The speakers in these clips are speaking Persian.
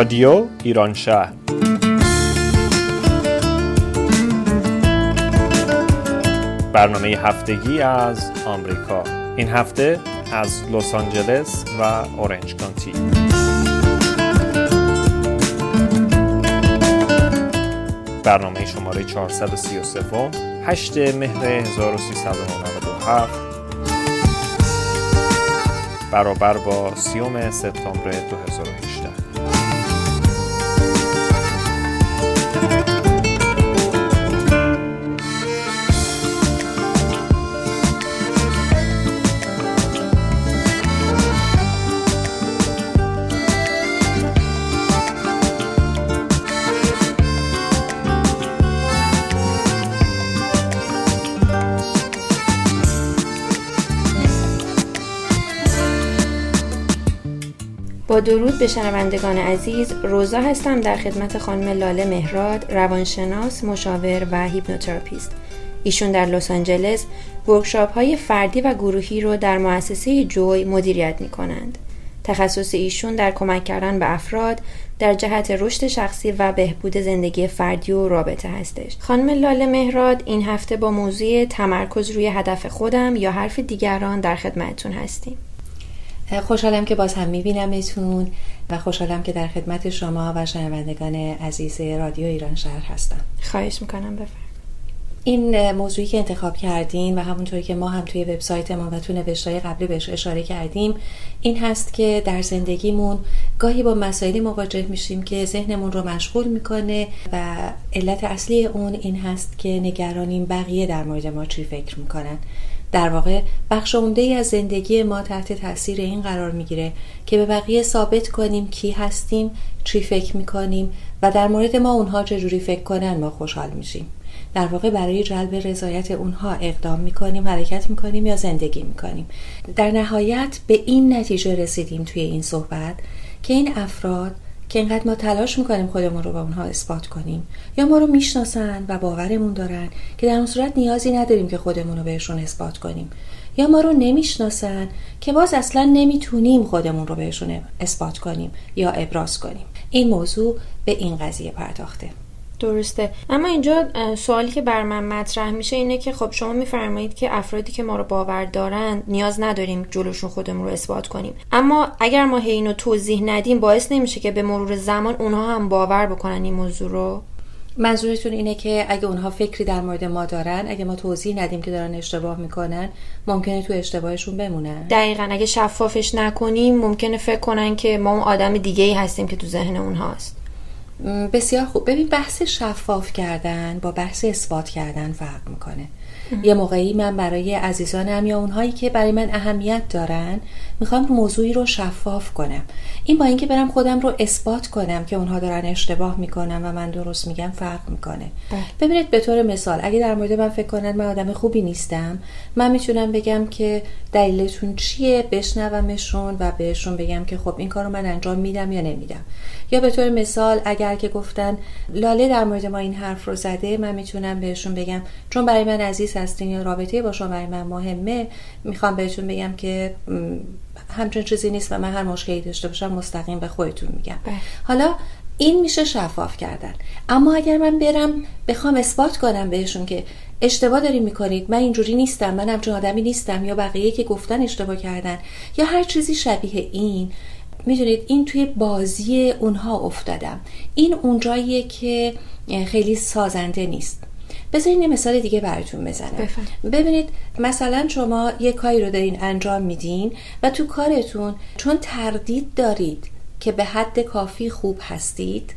رادیو ایران شهر. برنامه هفتگی از آمریکا. این هفته از لس آنجلس و اورنج کانتی. برنامه شماره 433 8 مهر 1397 برابر با سیوم سپتامبر 2018 با درود به شنوندگان عزیز روزا هستم در خدمت خانم لاله مهراد روانشناس مشاور و هیپنوتراپیست ایشون در لس آنجلس workshop های فردی و گروهی رو در مؤسسه Joy مدیریت می کنند. تخصص ایشون در کمک کردن به افراد در جهت رشد شخصی و بهبود زندگی فردی و رابطه هستش. خانم لاله مهراد این هفته با موضوع تمرکز روی هدف خودم یا حرف دیگران در خدمتتون هستیم. خوشحالم که باز هم میبینمتون و خوشحالم که در خدمت شما و شنوندگان عزیز رادیو ایران شهر هستم. خواهش می‌کنم بفرم این موضوعی که انتخاب کردین و همونطوری که ما هم توی وبسایتمون و تو نوشتهای قبلی بهش اشاره کردیم این هست که در زندگیمون گاهی با مسائلی مواجه میشیم که ذهنمون رو مشغول می‌کنه و علت اصلی اون این هست که نگرانیم بقیه در مورد ما چی فکر می‌کنن. در واقع بخش عمده ای از زندگی ما تحت تاثیر این قرار می‌گیره که به بقیه ثابت کنیم کی هستیم چی فکر می‌کنیم و در مورد ما اونها چجوری فکر کنن ما خوشحال میشیم. در واقع برای جلب رضایت اونها اقدام می‌کنیم حرکت می‌کنیم یا زندگی می‌کنیم. در نهایت به این نتیجه رسیدیم توی این صحبت که این افراد که اینقدر ما تلاش می‌کنیم خودمون رو به اونها اثبات کنیم. یا ما رو می‌شناسن و باورمون دارن که در اون صورت نیازی نداریم که خودمون رو بهشون اثبات کنیم. یا ما رو نمی‌شناسن که باز اصلا نمی‌تونیم خودمون رو بهشون اثبات کنیم یا ابراز کنیم. این موضوع به این قضیه پرداخته. درسته. اما اینجا سوالی که بر من مطرح میشه اینه که خب شما میفرمایید که افرادی که ما رو باور دارن نیاز نداریم جلوشون خودمون رو اثبات کنیم. اما اگر ما هی اینو توضیح ندیم باعث نمیشه که به مرور زمان اونها هم باور بکنن این موضوع رو. منظورتون اینه که اگه اونها فکری در مورد ما دارن اگه ما توضیح ندیم که دارن اشتباه می‌کنن ممکنه تو اشتباهشون بمونن؟ دقیقا. اگه شفافش نکنیم ممکنه فکر کنن که ما اون آدم دیگه ای هستیم که تو ذهن اونهاست. بسیار خوب. ببین بحث شفاف کردن با بحث اثبات کردن فرق می‌کنه. یه موقعی من برای عزیزانم یا اونهایی که برای من اهمیت دارن می‌خوام موضوعی رو شفاف کنم. این با اینکه برم خودم رو اثبات کنم که اونها دارن اشتباه می‌کنن و من درست میگم فرق می‌کنه. بله. ببینید به طور مثال اگه در مورد من فکر کنن من آدم خوبی نیستم من می‌تونم بگم که دلیلتون چیه؟ بشنومشون و بهشون بگم که خب این کار رو من انجام میدم یا نمیدم. یا به طور مثال اگر که گفتن لاله در مورد ما این حرف رو زده من می‌تونم بهشون بگم چون برای من عزیز هستین یا رابطه با شما برای من مهمه می‌خوام بهتون بگم که همچون چیزی نیست و من هر مشکلی داشته باشم مستقیم به خودتون میگم. بله. حالا این میشه شفاف کردن. اما اگر من برم بخوام اثبات کنم بهشون که اشتباه داریم می‌کنید من اینجوری نیستم من همچون آدمی نیستم یا بقیه که گفتن اشتباه کردن یا هر چیزی شبیه این می‌دونید این توی بازی اونها افتادم. این اونجاییه که خیلی سازنده نیست. بذارین یه مثال دیگه براتون بزنم. ببینید مثلا شما یه کاری رو دارین انجام میدین و تو کارتون چون تردید دارید که به حد کافی خوب هستید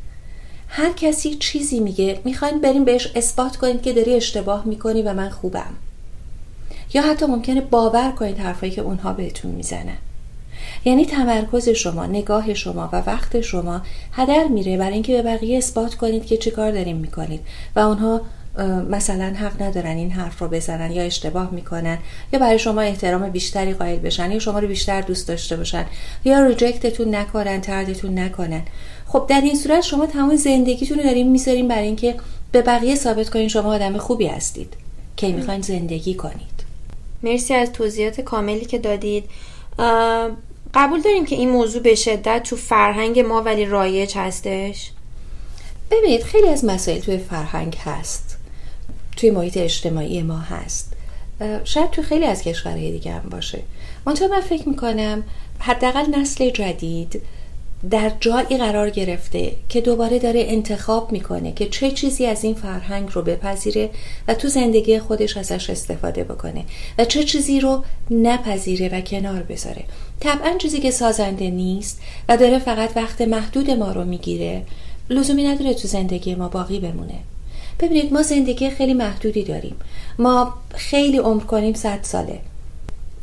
هر کسی چیزی میگه می‌خواین بریم بهش اثبات کنید که داری اشتباه می‌کنی و من خوبم. یا حتی ممکنه باور کنید حرفایی که اونها بهتون می‌زنن. یعنی تمرکز شما نگاه شما و وقت شما هدر میره برای اینکه به بقیه اثبات کنید که چه کار دارین می‌کنید و اونها مثلا حق ندارن این حرف رو بزنن یا اشتباه می‌کنن یا برای شما احترام بیشتری قائل بشن یا شما رو بیشتر دوست داشته باشن یا ریجکتتون نکنن تردتون نکنن. خب در این صورت شما تمام زندگیتون رو دارین می‌ذارین برای اینکه به بقیه ثابت کنین شما آدم خوبی هستید. که می‌خواین زندگی کنید. مرسی از توضیحات کاملی که دادید. قبول داریم که این موضوع به شدت تو فرهنگ ما ولی رایج هستش؟ ببینید خیلی از مسائل توی فرهنگ هست. توی محیط اجتماعی ما هست. شاید تو خیلی از کشورهای دیگه هم باشه. منتها من فکر می‌کنم حداقل نسل جدید در جایی قرار گرفته که دوباره داره انتخاب می‌کنه که چه چیزی از این فرهنگ رو بپذیره و تو زندگی خودش ازش استفاده بکنه و چه چیزی رو نپذیره و کنار بذاره. طبعا چیزی که سازنده نیست و داره فقط وقت محدود ما رو می‌گیره لزومی نداره تو زندگی ما باقی بمونه. ببینید ما زندگی خیلی محدودی داریم. ما خیلی عمر کنیم صد ساله.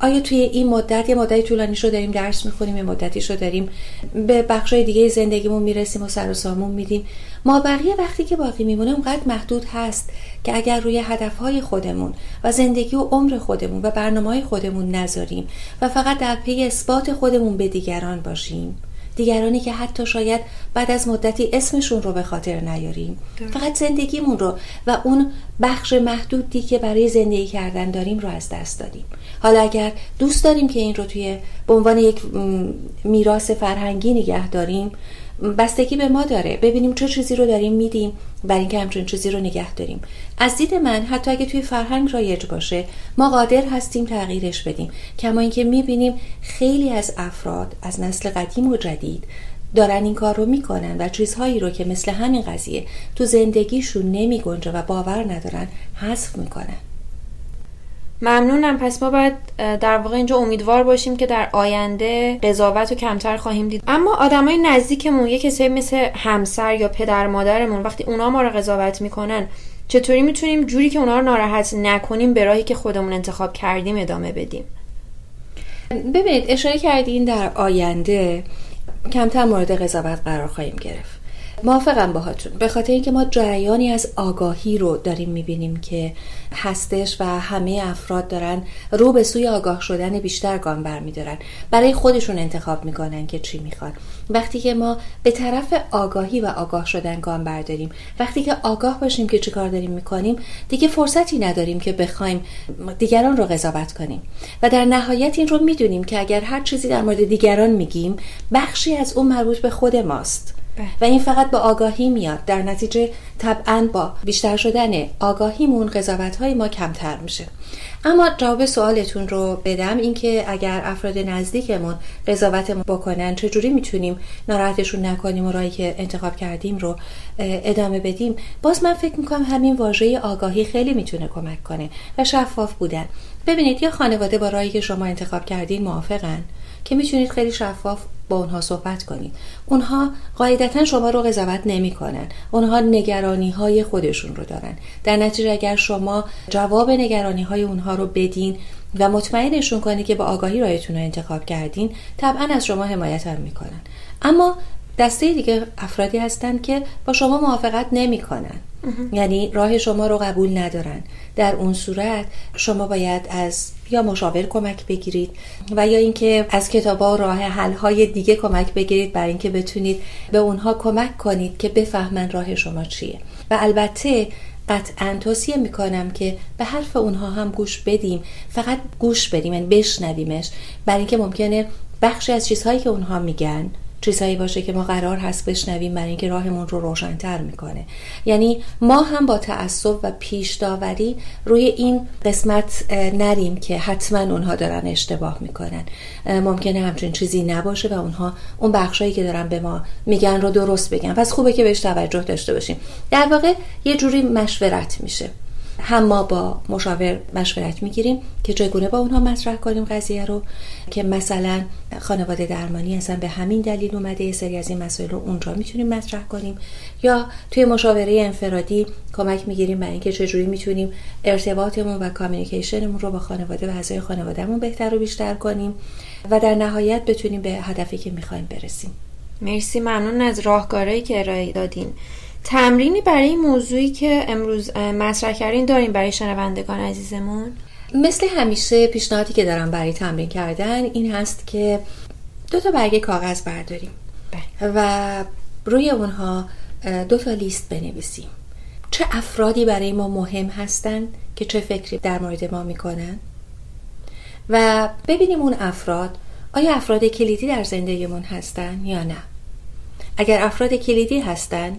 آیا توی این مدت یه مدتی طولانی شو داریم درس می‌خونیم یه مدتی شو داریم به بخشای دیگه زندگیمون می‌رسیم و سر و سامون میدیم؟ ما بقیه وقتی که باقی میمونه اونقدر محدود هست که اگر روی هدفهای خودمون و زندگی و عمر خودمون و برنامه خودمون نذاریم و فقط در پی اثبات خودمون به دیگران باشیم. دیگرانی که حتی شاید بعد از مدتی اسمشون رو به خاطر نیاریم. فقط زندگیمون رو و اون بخش محدودی که برای زندگی کردن داریم رو از دست دادیم. حالا اگر دوست داریم که این رو توی به عنوان یک میراث فرهنگی نگه داریم بستگی به ما داره. ببینیم چه چیزی رو داریم میدیم برای اینکه همچون چیزی رو نگه داریم. از دید من حتی اگه توی فرهنگ رایج باشه ما قادر هستیم تغییرش بدیم. کما اینکه می‌بینیم خیلی از افراد از نسل قدیم و جدید دارن این کار رو می‌کنن و چیزهایی رو که مثل همین قضیه تو زندگیشون نمی و باور ندارن حذف می‌کنن. ممنونم. پس ما باید در واقع اینجا امیدوار باشیم که در آینده قضاوت رو کمتر خواهیم دید. اما آدمای نزدیکمون یه کسی مثل همسر یا پدر مادرمون وقتی اونا ما رو قضاوت می‌کنن چطوری می‌تونیم جوری که اونا رو ناراحت نکنیم به راهی که خودمون انتخاب کردیم ادامه بدیم؟ ببینید اشاره کردین در آینده کمتر مورد قضاوت قرار خواهیم گرفت. موافقم باهاتون. به خاطر اینکه ما جریانی از آگاهی رو داریم می‌بینیم که هستش و همه افراد دارن رو به سوی آگاه شدن بیشتر گام برمیدارن. برای خودشون انتخاب می‌کنن که چی می‌خوان. وقتی که ما به طرف آگاهی و آگاه شدن گام برداریم وقتی که آگاه باشیم که چی کار داریم می‌کنیم دیگه فرصتی نداریم که بخوایم دیگران رو قضاوت کنیم. و در نهایت این رو می‌دونیم که اگر هر چیزی در مورد دیگران میگیم بخشی از اون مربوط به خود ماست. و این فقط با آگاهی میاد. در نتیجه طبعا با بیشتر شدن آگاهیمون قضاوت های ما کمتر میشه. اما جواب سوالتون رو بدم. اینکه اگر افراد نزدیکمون قضاوت بکنن چجوری می‌تونیم ناراحتشون نکنیم و راهی که انتخاب کردیم رو ادامه بدیم؟ باز من فکر می‌کنم همین واژه آگاهی خیلی می‌تونه کمک کنه و شفاف بودن. ببینید یا خانواده با راهی که شما انتخاب کردین موافقن. که می‌تونید خیلی شفاف با اونها صحبت کنید. اونها قاعدتا شما رو قضاوت نمی‌کنن. اونها نگرانی های خودشون رو دارن. در نتیجه اگر شما جواب نگرانی های اونها رو بدین و مطمئنشون کنید که با آگاهی رایتون رو انتخاب کردین طبعا از شما حمایت هم می‌کنن. اما دسته دیگه افرادی هستن که با شما موافقت نمی‌کنن. یعنی راه شما رو قبول ندارن. در اون صورت شما باید از یا مشاور کمک بگیرید و یا اینکه از کتابا و راه حل های دیگه کمک بگیرید برای اینکه بتونید به اونها کمک کنید که بفهمن راه شما چیه. و البته قطعا توصیه می‌کنم که به حرف اونها هم گوش بدیم. فقط گوش بدیم یعنی بشنویمش. برای اینکه ممکنه بخشی از چیزهایی که اونها میگن چیزهایی باشه که ما قرار هست بشنویم برای اینکه راهمون رو روشنتر می‌کنه. یعنی ما هم با تعصب و پیش داوری روی این قسمت نریم که حتما اونها دارن اشتباه می‌کنن. ممکنه همچین چیزی نباشه و اونها اون بخشایی که دارن به ما میگن رو درست بگن. پس خوبه که بهش توجه داشته باشیم. در واقع یه جوری مشورت میشه. هم ما با مشاور مشورت می‌گیریم که چگونه با اونها مطرح کنیم قضیه رو که مثلا خانواده درمانی اصلا به همین دلیل اومده یه سری از این مسائل رو اونجا می‌تونیم مطرح کنیم. یا توی مشاوره انفرادی کمک می‌گیریم برای اینکه چجوری می‌تونیم ارتباطمون و کامیونیکیشنمون رو با خانواده و اعضای خانوادهمون بهتر و بیشتر کنیم و در نهایت بتونیم به هدفی که می‌خوایم برسیم. مرسی ممنون از راهکارهایی که ارائه دادین. تمرینی برای این موضوعی که امروز مطرح کردین داریم برای شنوندگان عزیزمون؟ مثل همیشه پیشنهادی که دارم برای تمرین کردن این هست که دو تا برگ کاغذ برداریم. بله. و روی اونها دو تا لیست بنویسیم. چه افرادی برای ما مهم هستند که چه فکری در مورد ما می‌کنن؟ و ببینیم اون افراد آیا افراد کلیدی در زندگیمون هستن یا نه؟ اگر افراد کلیدی هستن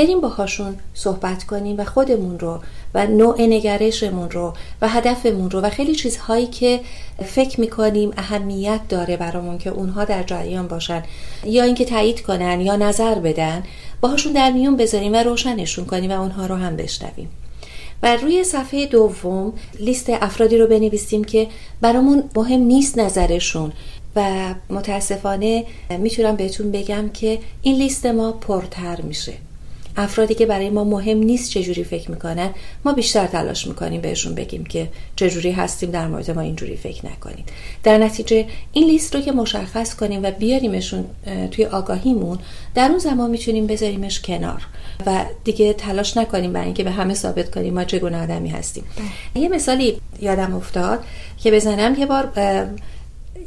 بریم باهاشون صحبت کنیم و خودمون رو و نوع نگرشمون رو و هدفمون رو و خیلی چیزهایی که فکر می‌کنیم اهمیت داره برامون که اونها در جریان باشن. یا اینکه تایید کنن یا نظر بدن باهاشون در میون بذاریم و روشنشون کنیم و اونها رو هم بشنویم. و روی صفحه دوم لیست افرادی رو بنویسیم که برامون مهم نیست نظرشون و متاسفانه می‌تونم بهتون بگم که این لیست ما پرتر میشه. افرادی که برای ما مهم نیست چجوری فکر می‌کنن ما بیشتر تلاش می‌کنیم بهشون بگیم که چجوری هستیم در مورد ما اینجوری فکر نکنید. در نتیجه این لیست رو که مشخص کنیم و بیاریمشون توی آگاهیمون در اون زمان می‌تونیم بذاریمش کنار. و دیگه تلاش نکنیم برای اینکه به همه ثابت کنیم ما چگونه آدمی هستیم. بله. یه مثالی یادم افتاد که بزنم. یه بار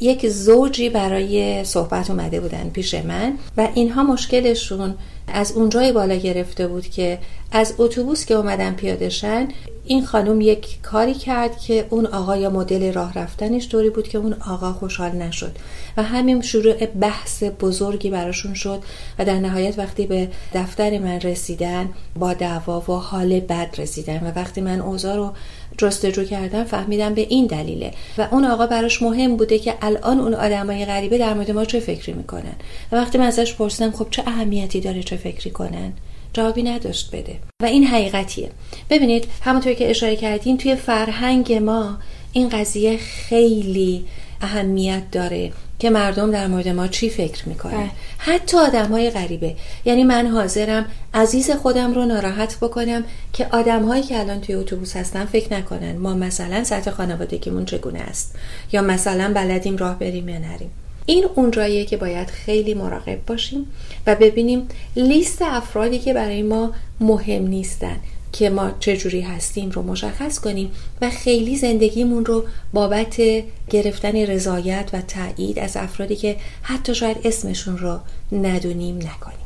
یک زوجی برای صحبت اومده بودن پیش من و اینها مشکلشون از اونجای بالا گرفته بود که از اتوبوس که اومدن پیادشن این خانم یک کاری کرد که اون آقا یا مدل راه رفتنش طوری بود که اون آقا خوشحال نشد و همین شروع بحث بزرگی براشون شد و در نهایت وقتی به دفتر من رسیدن با دعوا و حال بد رسیدن و وقتی من اوضاع رو جستجو کردم فهمیدم به این دلیله. و اون آقا براش مهم بوده که الان اون آدمای غریبه در مورد ما چه فکری می‌کنن. و وقتی من ازش پرسیدم خب چه اهمیتی داره چه فکری کنن؟ جوابی نداشت بده. و این حقیقتیه. ببینید همونطور که اشاره کردیم توی فرهنگ ما این قضیه خیلی اهمیت داره. که مردم در مورد ما چی فکر می‌کنن بله. حتی آدم های غریبه. یعنی من حاضرم عزیز خودم رو ناراحت بکنم که آدم هایی که الان توی اتوبوس هستن فکر نکنن ما مثلا سطح خانوادگیمون چگونه است یا مثلا بلدیم راه بریم یا نریم. این اون جاییه که باید خیلی مراقب باشیم و ببینیم لیست افرادی که برای ما مهم نیستن. که ما چجوری هستیم رو مشخص کنیم و خیلی زندگیمون رو بابت گرفتن رضایت و تایید از افرادی که حتی شاید اسمشون رو ندونیم نکنیم.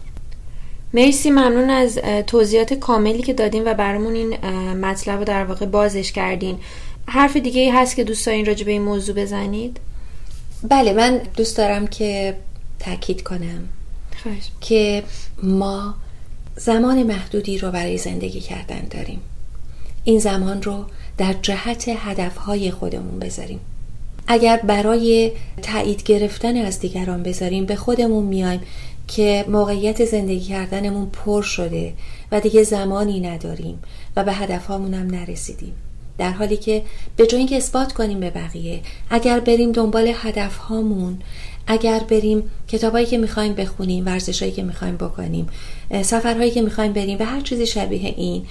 مرسی ممنون از توضیحات کاملی که دادیم و برامون این مطلب رو در واقع بازش کردین. حرف دیگه ای هست که دوست دارین راجع به این موضوع بزنید؟ بله من دوست دارم که تاکید کنم خواهش. که ما زمان محدودی رو برای زندگی کردن داریم. این زمان رو در جهت هدفهای خودمون بذاریم. اگر برای تایید گرفتن از دیگران بذاریم به خودمون میایم که موقعیت زندگی کردنمون پر شده و دیگه زمانی نداریم و به هدفهامون هم نرسیدیم. در حالی که به جای اینکه اثبات کنیم به بقیه اگر بریم دنبال هدفهامون اگر بریم کتابایی که می‌خوایم بخونیم ورزشهایی که می‌خوایم بکنیم سفرهایی که می‌خوایم بریم و هر چیزی شبیه این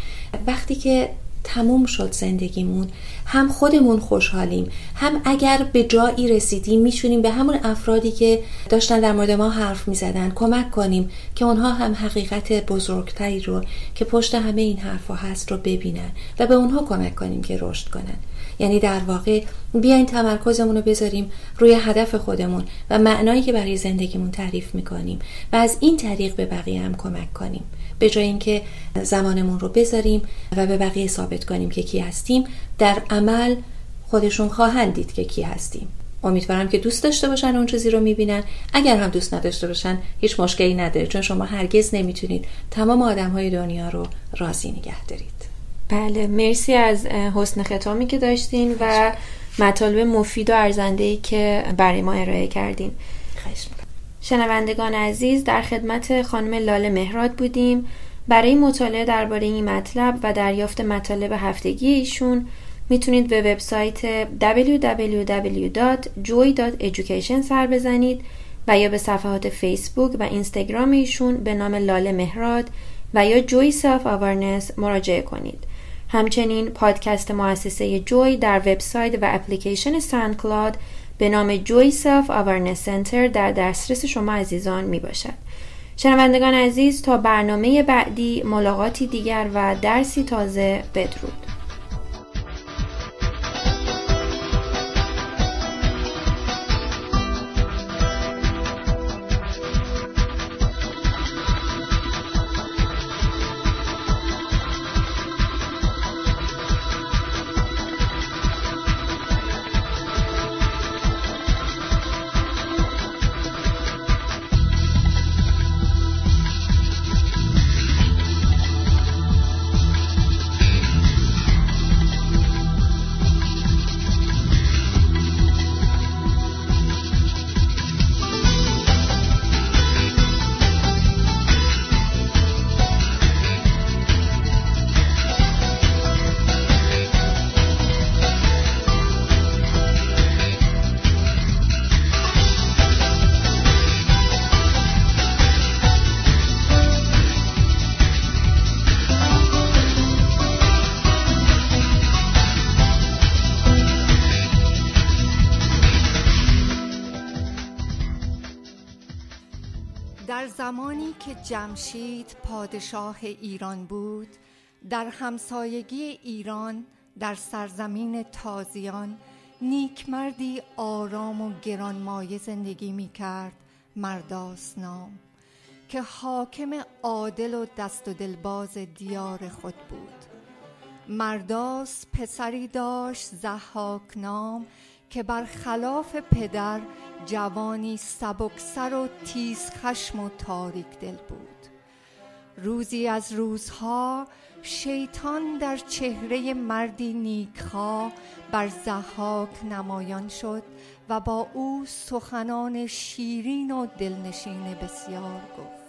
وقتی که تموم شد زندگیمون هم خودمون خوشحالیم هم اگر به جایی رسیدیم میشونیم به همون افرادی که داشتن در مورد ما حرف می‌زدن کمک کنیم که اونها هم حقیقت بزرگتری رو که پشت همه این حرفها هست رو ببینن و به اونها کمک کنیم که رشد کنن. یعنی در واقع بیاین تمرکزمون رو بذاریم روی هدف خودمون و معنایی که برای زندگیمون تعریف می‌کنیم و از این طریق به بقیه هم کمک کنیم. به جای اینکه زمانمون رو بذاریم و به بقیه ثابت کنیم که کی هستیم در عمل خودشون خواهند دید که کی هستیم. امیدوارم که دوست داشته باشن اون چیزی رو می‌بینن. اگر هم دوست نداشته باشن هیچ مشکلی نداره چون شما هرگز نمی‌تونید تمام آدم های دنیا رو راضی نگه دارید. بله مرسی از حسن ختامی که داشتین و مطالب مفید و ارزنده که برای ما ارائه کردین. شنوندگان عزیز در خدمت خانم لاله مهراد بودیم. برای مطالعه درباره این مطلب و دریافت مطالب هفتگی ایشون می‌تونید به وبسایت www.joy.education سر بزنید و یا به صفحات فیسبوک و اینستاگرام ایشون به نام لاله مهراد و یا Joy Self Awareness مراجعه کنید. همچنین پادکست مؤسسه Joy در وبسایت و اپلیکیشن SoundCloud به نام Joy Self Awareness Center در دسترس شما عزیزان می باشد. شنوندگان عزیز تا برنامه بعدی ملاقاتی دیگر و درسی تازه بدرود. زمانی که جمشید پادشاه ایران بود در همسایگی ایران در سرزمین تازیان نیکمردی آرام و گرانمایه زندگی می کرد مرداس نام که حاکم عادل و دست و دلباز دیار خود بود. مرداس پسری داشت زحاک نام که برخلاف پدر جوانی سبکسر و تیز خشم و تاریک دل بود. روزی از روزها شیطان در چهره مردی نیکخواه بر زحاک نمایان شد و با او سخنان شیرین و دلنشین بسیار گفت.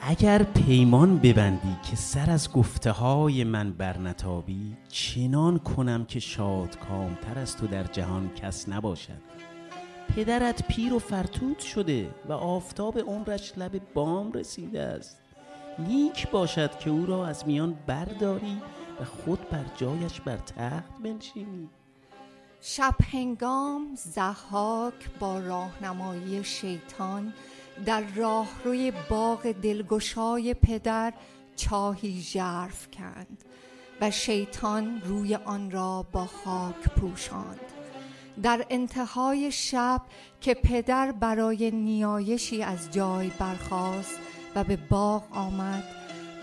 اگر پیمان ببندی که سر از گفته های من برنتابی چنان کنم که شاد کامتر از تو در جهان کس نباشد. پدرت پیر و فرتود شده و آفتاب عمرش لب بام رسیده است. نیک باشد که او را از میان برداری و خود بر جایش بر تخت بنشینی. شب هنگام زحاک با راهنمایی شیطان در راهروی باغ دلگشای پدر چاهی ژرف کند و شیطان روی آن را با خاک پوشاند. در انتهای شب که پدر برای نیایشی از جای برخاست و به باغ آمد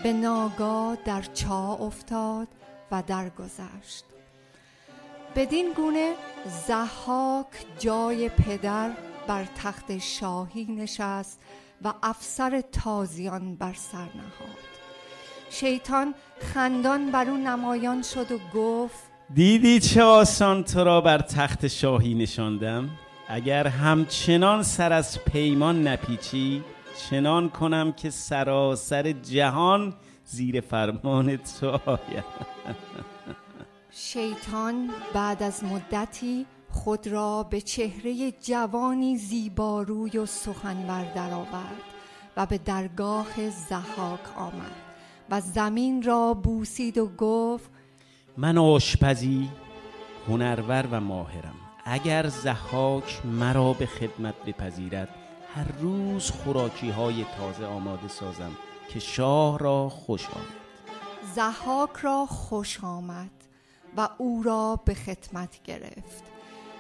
به ناگاه در چاه افتاد و درگذشت. بدین گونه زحاک جای پدر بر تخت شاهی نشست و افسر تازیان بر سر نهاد. شیطان خندان بر او نمایان شد و گفت دیدی چه آسان تو را بر تخت شاهی نشاندم؟ اگر همچنان سر از پیمان نپیچی چنان کنم که سراسر جهان زیر فرمان تو آید شیطان بعد از مدتی خود را به چهره جوانی زیباروی و سخنور درآورد و به درگاه زحاک آمد و زمین را بوسید و گفت من آشپزی هنرور و ماهرم. اگر زحاک مرا به خدمت بپذیرد هر روز خوراکی های تازه آماده سازم که شاه را خوش آمد. زحاک را خوش آمد و او را به خدمت گرفت.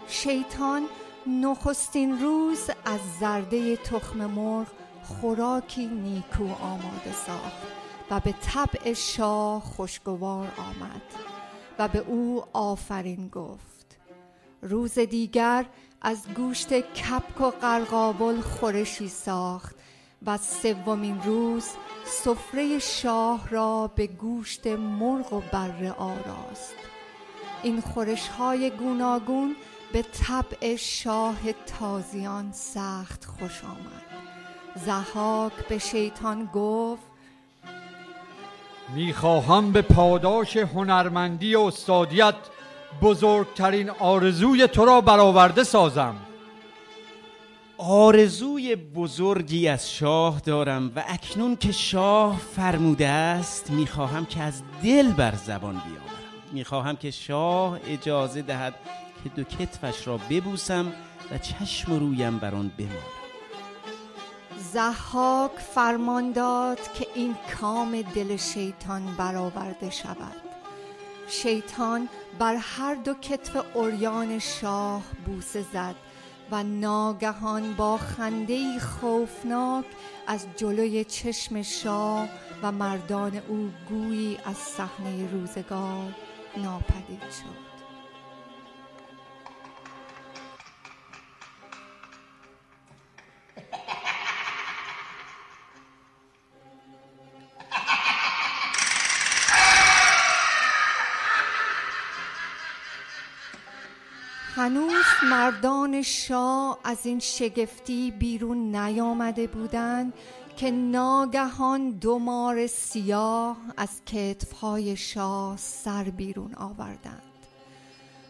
شیطان نخستین روز از زرده تخم مرغ خوراکی نیکو آماده ساخت و به طبع شاه خوشگوار آمد و به او آفرین گفت. روز دیگر از گوشت کپک و قرقاول خورشی ساخت و سومین روز سفره شاه را به گوشت مرغ و بره آراست. این خورش های گوناگون به طبع شاه تازیان سخت خوش آمد. زحاک به شیطان گفت می‌خواهم به پاداش هنرمندی و استادیت بزرگترین آرزوی تو را برآورده سازم. آرزوی بزرگی از شاه دارم و اکنون که شاه فرموده است می‌خواهم که از دل بر زبان بیاورم. می‌خواهم که شاه اجازه دهد که دو کتفش را ببوسم و چشم و رویم بر آن بمالم زحاک فرمان داد که این کام دل شیطان برآورده شود. شیطان بر هر دو کتف اوریان شاه بوسه زد و ناگهان با خنده خوفناک از جلوی چشم شاه و مردان او گویی از صحنه روزگار ناپدید شد. هنوز مردان شاه از این شگفتی بیرون نیامده بودند که ناگهان دو مار سیاه از کتفهای شاه سر بیرون آوردند.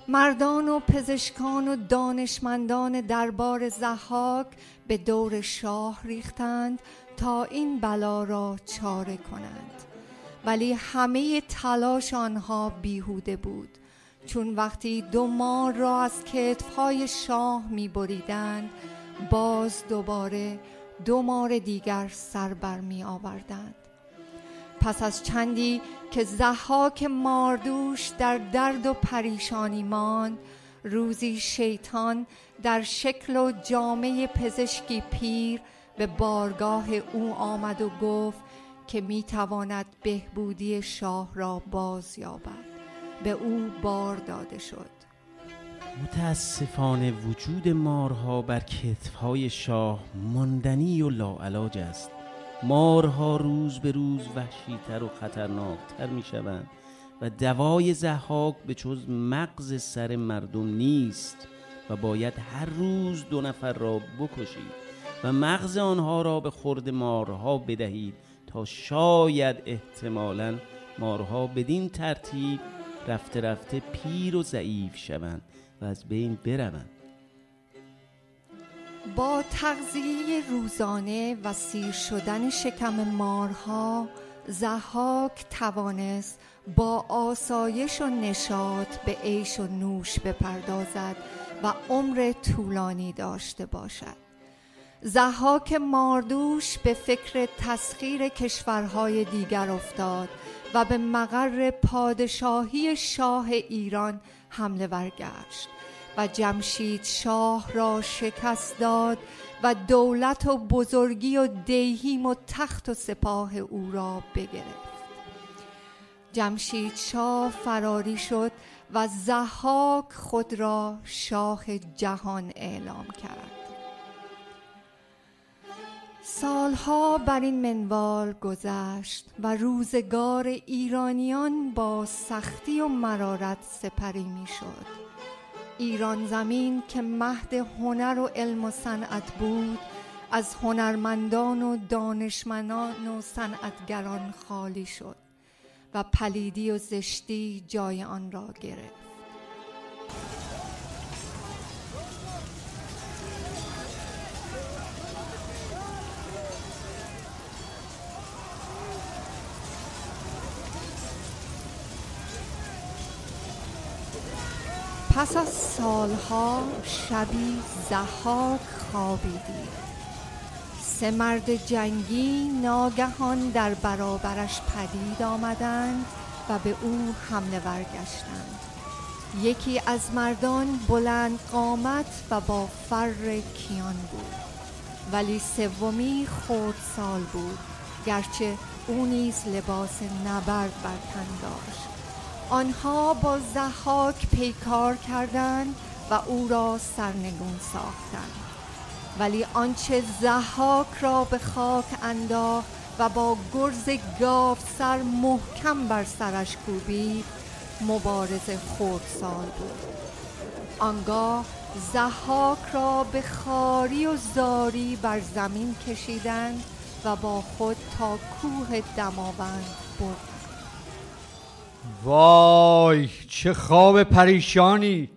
مردان و پزشکان و دانشمندان دربار زحاک به دور شاه ریختند تا این بلا را چاره کنند. ولی همه تلاش آنها بیهوده بود. چون وقتی دو مار را از کتفهای شاه می بریدند باز دوباره دو مار دیگر سر بر می آوردند. پس از چندی که زحاک ماردوش در درد و پریشانی ماند روزی شیطان در شکل و جامعه پزشکی پیر به بارگاه او آمد و گفت که می تواند بهبودی شاه را باز یابد به او بار داده شد. متاسفانه وجود مارها بر کتفهای شاه ماندنی و لاعلاج است. مارها روز به روز وحشیتر و خطرناکتر می شوند و دوای زحاک به جز مغز سر مردم نیست و باید هر روز دو نفر را بکشید و مغز آنها را به خورد مارها بدهید تا شاید احتمالا مارها بدین ترتیب رفته رفته پیر و ضعیف شوند و از بین بروند. با تغذیه روزانه و سیر شدن شکم مارها زحاک توانست با آسایش و نشاط به عیش و نوش بپردازد و عمر طولانی داشته باشد. زحاک ماردوش به فکر تسخیر کشورهای دیگر افتاد و به مقر پادشاهی شاه ایران حمله ورگشت و جمشید شاه را شکست داد و دولت و بزرگی و دیهیم و تخت و سپاه او را بگرفت. جمشید شاه فراری شد و زحاک خود را شاه جهان اعلام کرد. سالها بر این منوال گذشت و روزگار ایرانیان با سختی و مرارت سپری می شد ایران زمین که مهد هنر و علم و صنعت بود از هنرمندان و دانشمندان و صنعتگران خالی شد و پلیدی و زشتی جای آن را گرفت. پس از سالها شبی زحاک خوابیدی. سه مرد جنگی ناگهان در برابرش پدید آمدند و به او حمله ورگشتند یکی از مردان بلند قامت و با فر کیان بود ولی سومی خود سال بود گرچه او نیز لباس نبرد بر تن داشت. آنها با زحاک پیکار کردند و او را سرنگون ساختند. ولی آنچه زحاک را به خاک انداخت و با گرز گاف سر محکم بر سرش کوبید مبارز خردسال بود. آنگاه زحاک را به خاری و زاری بر زمین کشیدند و با خود تا کوه دماوند برد. وای چه خواب پریشانی.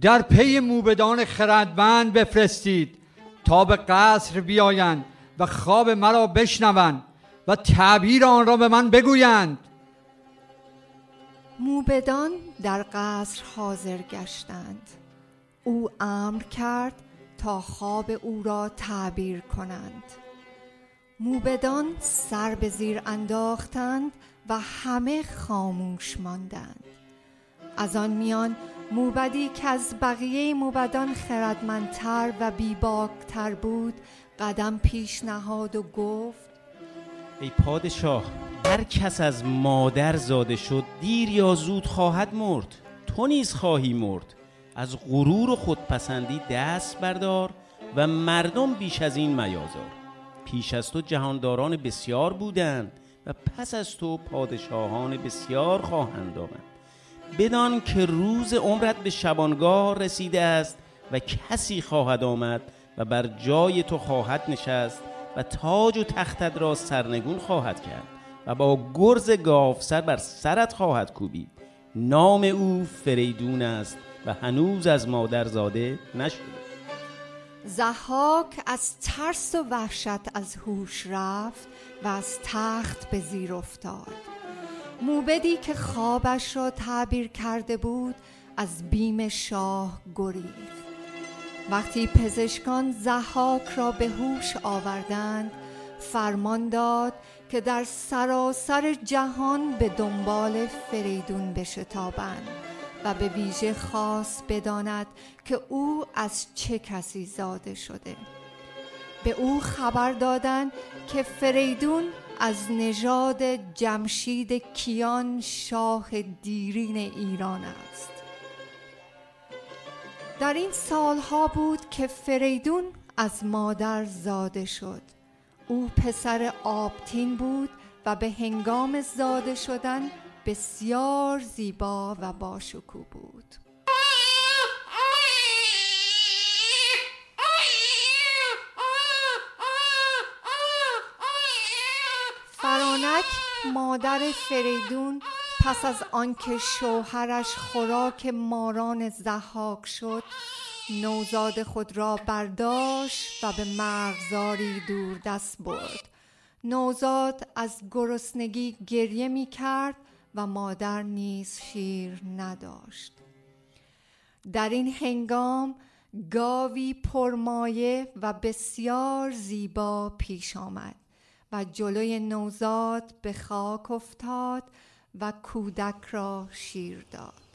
در پی موبدان خردمند بفرستید تا به قصر بیایند و خواب مرا بشنوند و تعبیر آن را به من بگویند. موبدان در قصر حاضر گشتند. او امر کرد تا خواب او را تعبیر کنند. موبدان سر به زیر انداختند و همه خاموش ماندند. از آن میان موبدی که از بقیه موبدان خردمندتر و بیباکتر بود قدم پیش نهاد و گفت ای پادشاه هر کس از مادر زاده شد دیر یا زود خواهد مرد. تو نیز خواهی مرد. از غرور و خودپسندی دست بردار و مردم بیش از این میازار. پیش از تو جهانداران بسیار بودند. و پس از تو پادشاهان بسیار خواهند آمد. بدان که روز عمرت به شبانگاه رسیده است و کسی خواهد آمد و بر جای تو خواهد نشست و تاج و تختت را سرنگون خواهد کرد و با گرز سر بر سرت خواهد کوبید. نام او فریدون است و هنوز از مادر زاده نشده. زحاک از ترس و وحشت از هوش رفت و از تخت به زیر افتاد. موبدی که خوابش را تعبیر کرده بود از بیم شاه گریخت. وقتی پزشکان زحاک را به هوش آوردند فرمان داد که در سراسر جهان به دنبال فریدون بشتابند. و به ویژه خاص بداند که او از چه کسی زاده شده. به او خبر دادند که فریدون از نژاد جمشید کیان شاه دیرین ایران است. در این سالها بود که فریدون از مادر زاده شد. او پسر آبتین بود و به هنگام زاده شدن بسیار زیبا و باشکوه بود. فرانک مادر فریدون پس از آنکه شوهرش خوراک ماران زحاک شد نوزاد خود را برداشت و به مرغزاری دور دست برد. نوزاد از گرسنگی گریه می کرد و مادر نیز شیر نداشت. در این هنگام گاوی پرمایه و بسیار زیبا پیش آمد و جلوی نوزاد به خاک افتاد و کودک را شیر داد.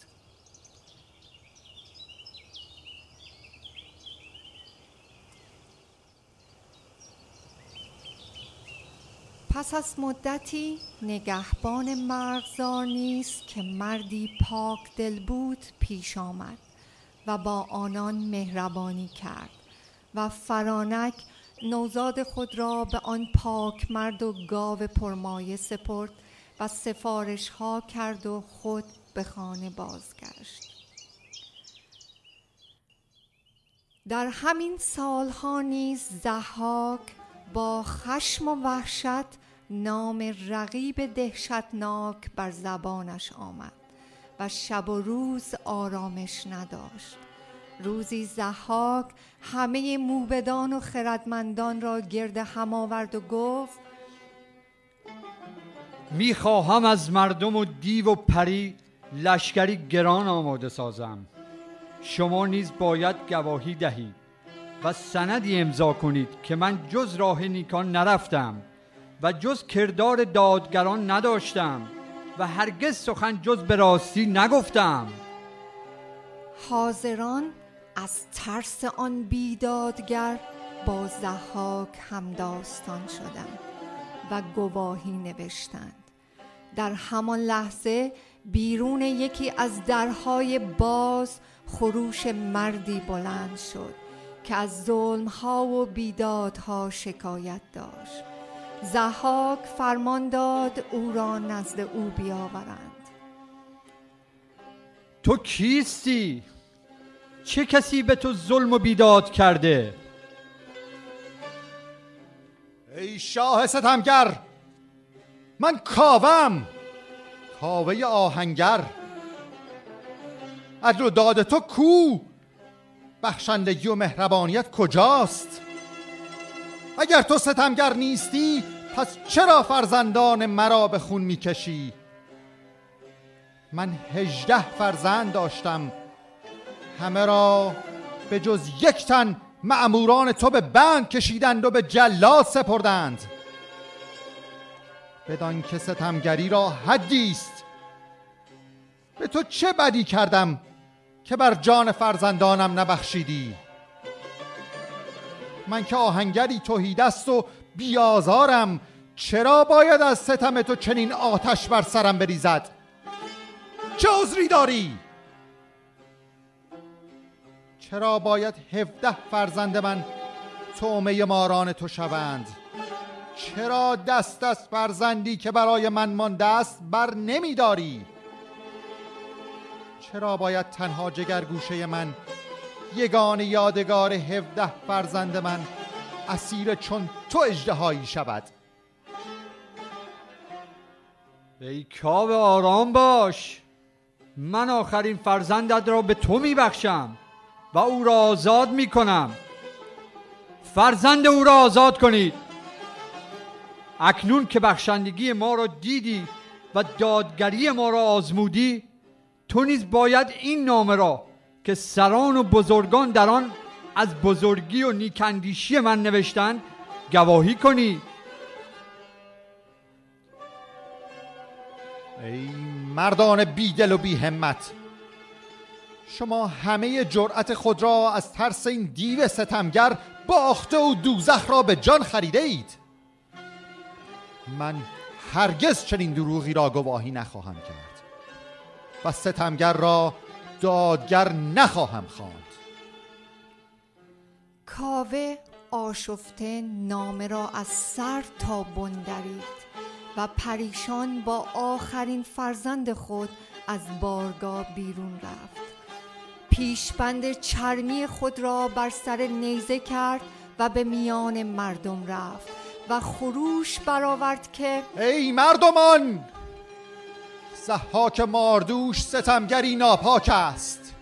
پس از مدتی نگهبان مرغزار نیست که مردی پاک دل بود پیش آمد و با آنان مهربانی کرد و فرانک نوزاد خود را به آن پاک مرد و گاو پرمایه سپرد و سفارش ها کرد و خود به خانه بازگشت. در همین سالها نیز زحاک با خشم و وحشت نام رقیب دهشتناک بر زبانش آمد و شب و روز آرامش نداشت. روزی زحاک همه موبدان و خردمندان را گرد هم آورد و گفت می‌خواهم از مردم و دیو و پری لشکری گران آماده سازم. شما نیز باید گواهی دهید و سندی امضا کنید که من جز راه نیکان نرفتم. و جز کردار دادگران نداشتم و هرگز سخن جز به راستی نگفتم. حاضران از ترس آن بیدادگر با زحاک همداستان شدند و گواهی نوشتند. در همان لحظه بیرون یکی از درهای باز خروش مردی بلند شد که از ظلمها و بیدادها شکایت داشت. زحاک فرمان داد او را نزد او بیاورند تو کیستی؟ چه کسی به تو ظلم و بیداد کرده؟ ای شاه ستمگر من کاوم کاوه آهنگر عدل و داد تو کو بخشندگی و مهربانیت کجاست اگر تو ستمگر نیستی پس چرا فرزندان مرا به خون می‌کشی؟ من هجده فرزند داشتم. همه را به جز یک تن معموران تو به بند کشیدند و به جلاد سپردند. بدان که ستمگری را حدی است. به تو چه بدی کردم که بر جان فرزندانم نبخشیدی؟ من که آهنگری توهید است و بیازارم. چرا باید از ستم تو چنین آتش بر سرم بریزد؟ چه عذری داری؟ چرا باید هفده فرزند من تومه ماران تو شوند؟ چرا دست از فرزندی که برای من مانده است بر نمیداری؟ چرا باید تنها جگر گوشه من یگان یادگار هفده فرزند من اسیر چون تو اجدهایی شود. ای کاو آرام باش. من آخرین فرزندت را به تو میبخشم و او را آزاد می‌کنم. فرزند او را آزاد کنید. اکنون که بخشندگی ما را دیدی و دادگری ما را آزمودی تو نیز باید این نامه را که سران و بزرگان در آن از بزرگی و نیکندیشی من نوشتن گواهی کنی. ای مردان بیدل و بی همت شما همه جرأت خود را از ترس این دیو ستمگر باخته و دوزخ را به جان خریده اید. من هرگز چنین دروغی را گواهی نخواهم کرد. و ستمگر را دادگر نخواهم خواند. کاوه آشفته نامه را از سر تا بندرید و پریشان با آخرین فرزند خود از بارگاه بیرون رفت. پیشبند چرمی خود را بر سر نیزه کرد و به میان مردم رفت و خروش برآورد که ای مردمان! زحاک ماردوش ستمگری ناپاک است.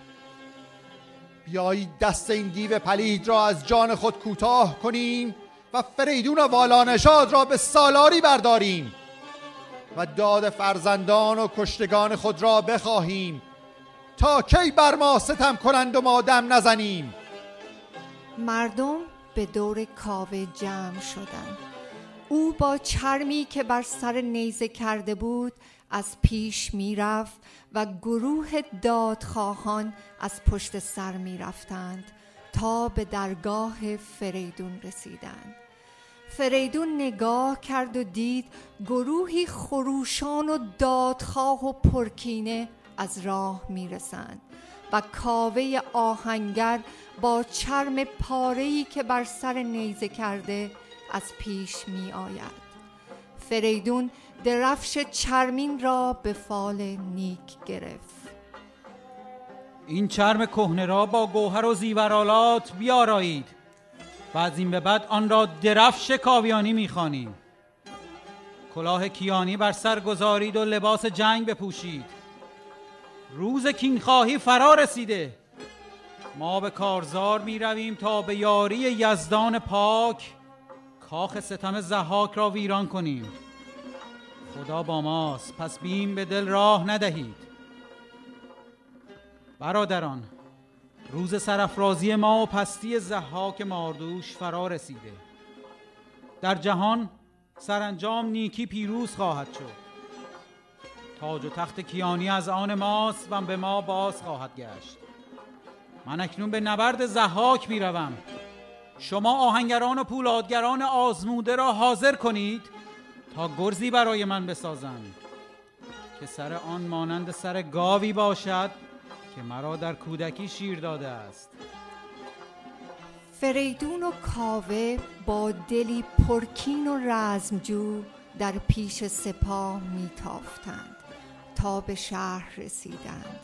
بیایید دست این دیو پلید را از جان خود کوتاه کنیم و فریدون و والانشاد را به سالاری برداریم و داد فرزندان و کشتگان خود را بخواهیم تا کی بر ما ستم کنند و ما دم نزنیم. مردم به دور کاوه جمع شدند. او با چرمی که بر سر نیزه کرده بود از پیش می‌رفت و گروه دادخواهان از پشت سر می‌رفتند تا به درگاه فریدون رسیدند. فریدون نگاه کرد و دید گروهی خروشان و دادخواه و پرکینه از راه می‌رسند و کاوه آهنگر با چرم پارهی که بر سر نیزه کرده از پیش می آید فریدون درفش چرمین را به فال نیک گرفت. این چرم کهنه را با گوهر و زیورالات بیارایید. و از این به بعد آن را درفش کاویانی می‌خوانیم. کلاه کیانی بر سر گذارید و لباس جنگ بپوشید. روز کینخواهی فرا رسیده. ما به کارزار می رویم تا به یاری یزدان پاک. کاخ ستم زحاک را ویران کنیم. خدا با ماست پس بیم به دل راه ندهید. برادران روز سرافرازی ما و پستی زحاک ماردوش فرا رسیده. در جهان سرانجام نیکی پیروز خواهد شد. تاج و تخت کیانی از آن ماست و به ما باز خواهد گشت. من اکنون به نبرد زحاک می روم شما آهنگران و پولادگران آزموده را حاضر کنید. تا گرزی برای من بسازند. که سر آن مانند سر گاوی باشد که مرا در کودکی شیر داده است. فریدون و کاوه با دلی پرکین و رزمجو در پیش سپاه میتافتند تا به شهر رسیدند.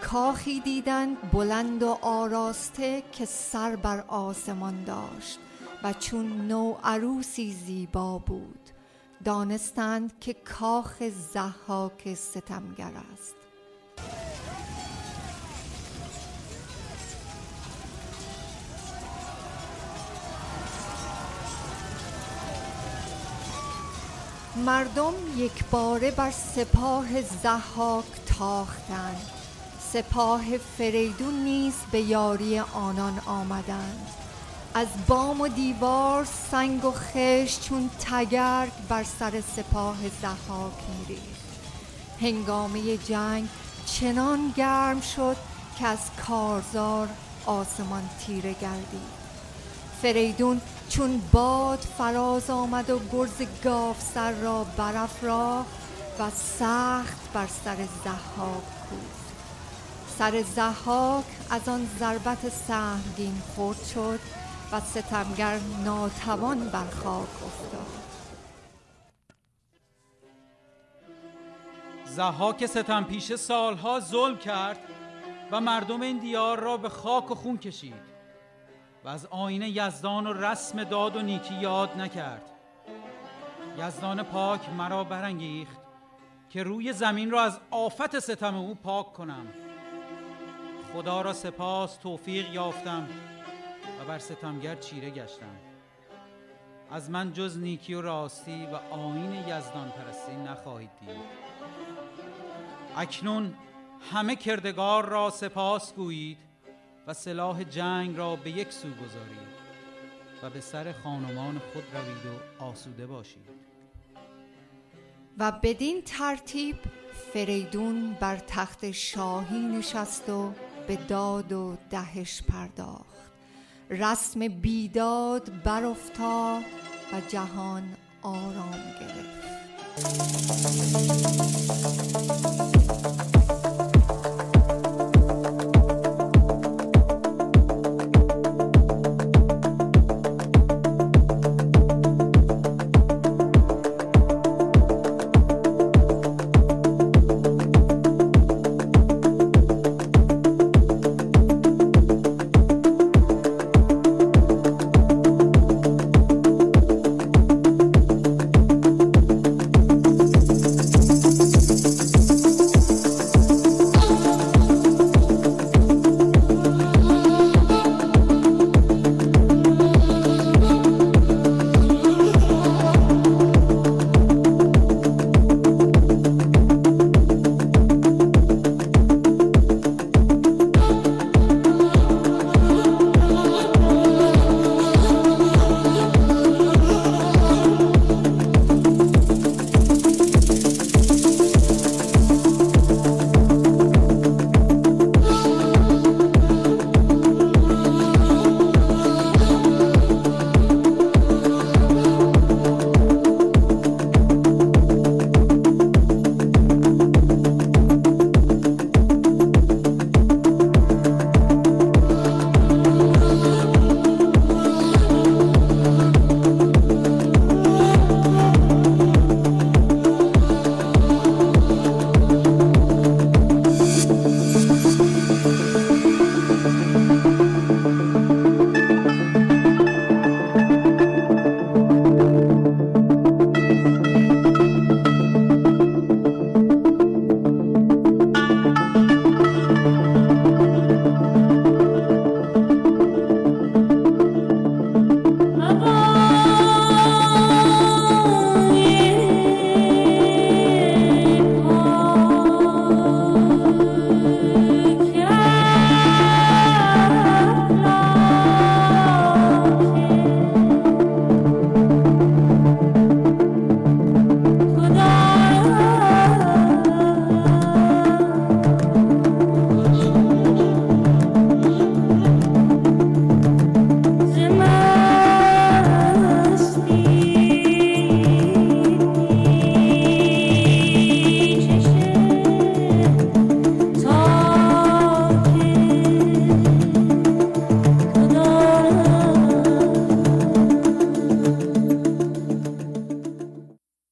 کاخی دیدند بلند و آراسته که سر بر آسمان داشت و چون نو عروسی زیبا بود. دانستند که کاخ زحاک ستمگر است. مردم یک باره بر سپاه زحاک تاختند. سپاه فریدون نیز به یاری آنان آمدند. از بام و دیوار سنگ و خش چون تگرگ بر سر سپاه زحاک میریخت. هنگامه جنگ چنان گرم شد که از کارزار آسمان تیره گردید. فریدون چون باد فراز آمد و گرز گاف سر را برافراخت و سخت بر سر زحاک کوفت. سر زحاک از آن ضربت سهمگین خورد شد و ستمگر ناتوان بر خاک افتاد. زحاک ستم پیشه سالها ظلم کرد و مردم این دیار را به خاک و خون کشید و از آین یزدان و رسم داد و نیکی یاد نکرد. یزدان پاک مرا برانگیخت که روی زمین را از آفت ستم او پاک کنم. خدا را سپاس توفیق یافتم. و بر ستمگر چیره گشتم از من جز نیکی و راستی و آین یزدان پرستی نخواهید دید. اکنون همه کردگار را سپاس گویید و سلاح جنگ را به یک سو گذارید و به سر خانمان خود روید و آسوده باشید. و بدین ترتیب فریدون بر تخت شاهی نشست و به داد و دهش پرداخت. رسم بیداد برافتاد و جهان آرام گرفت.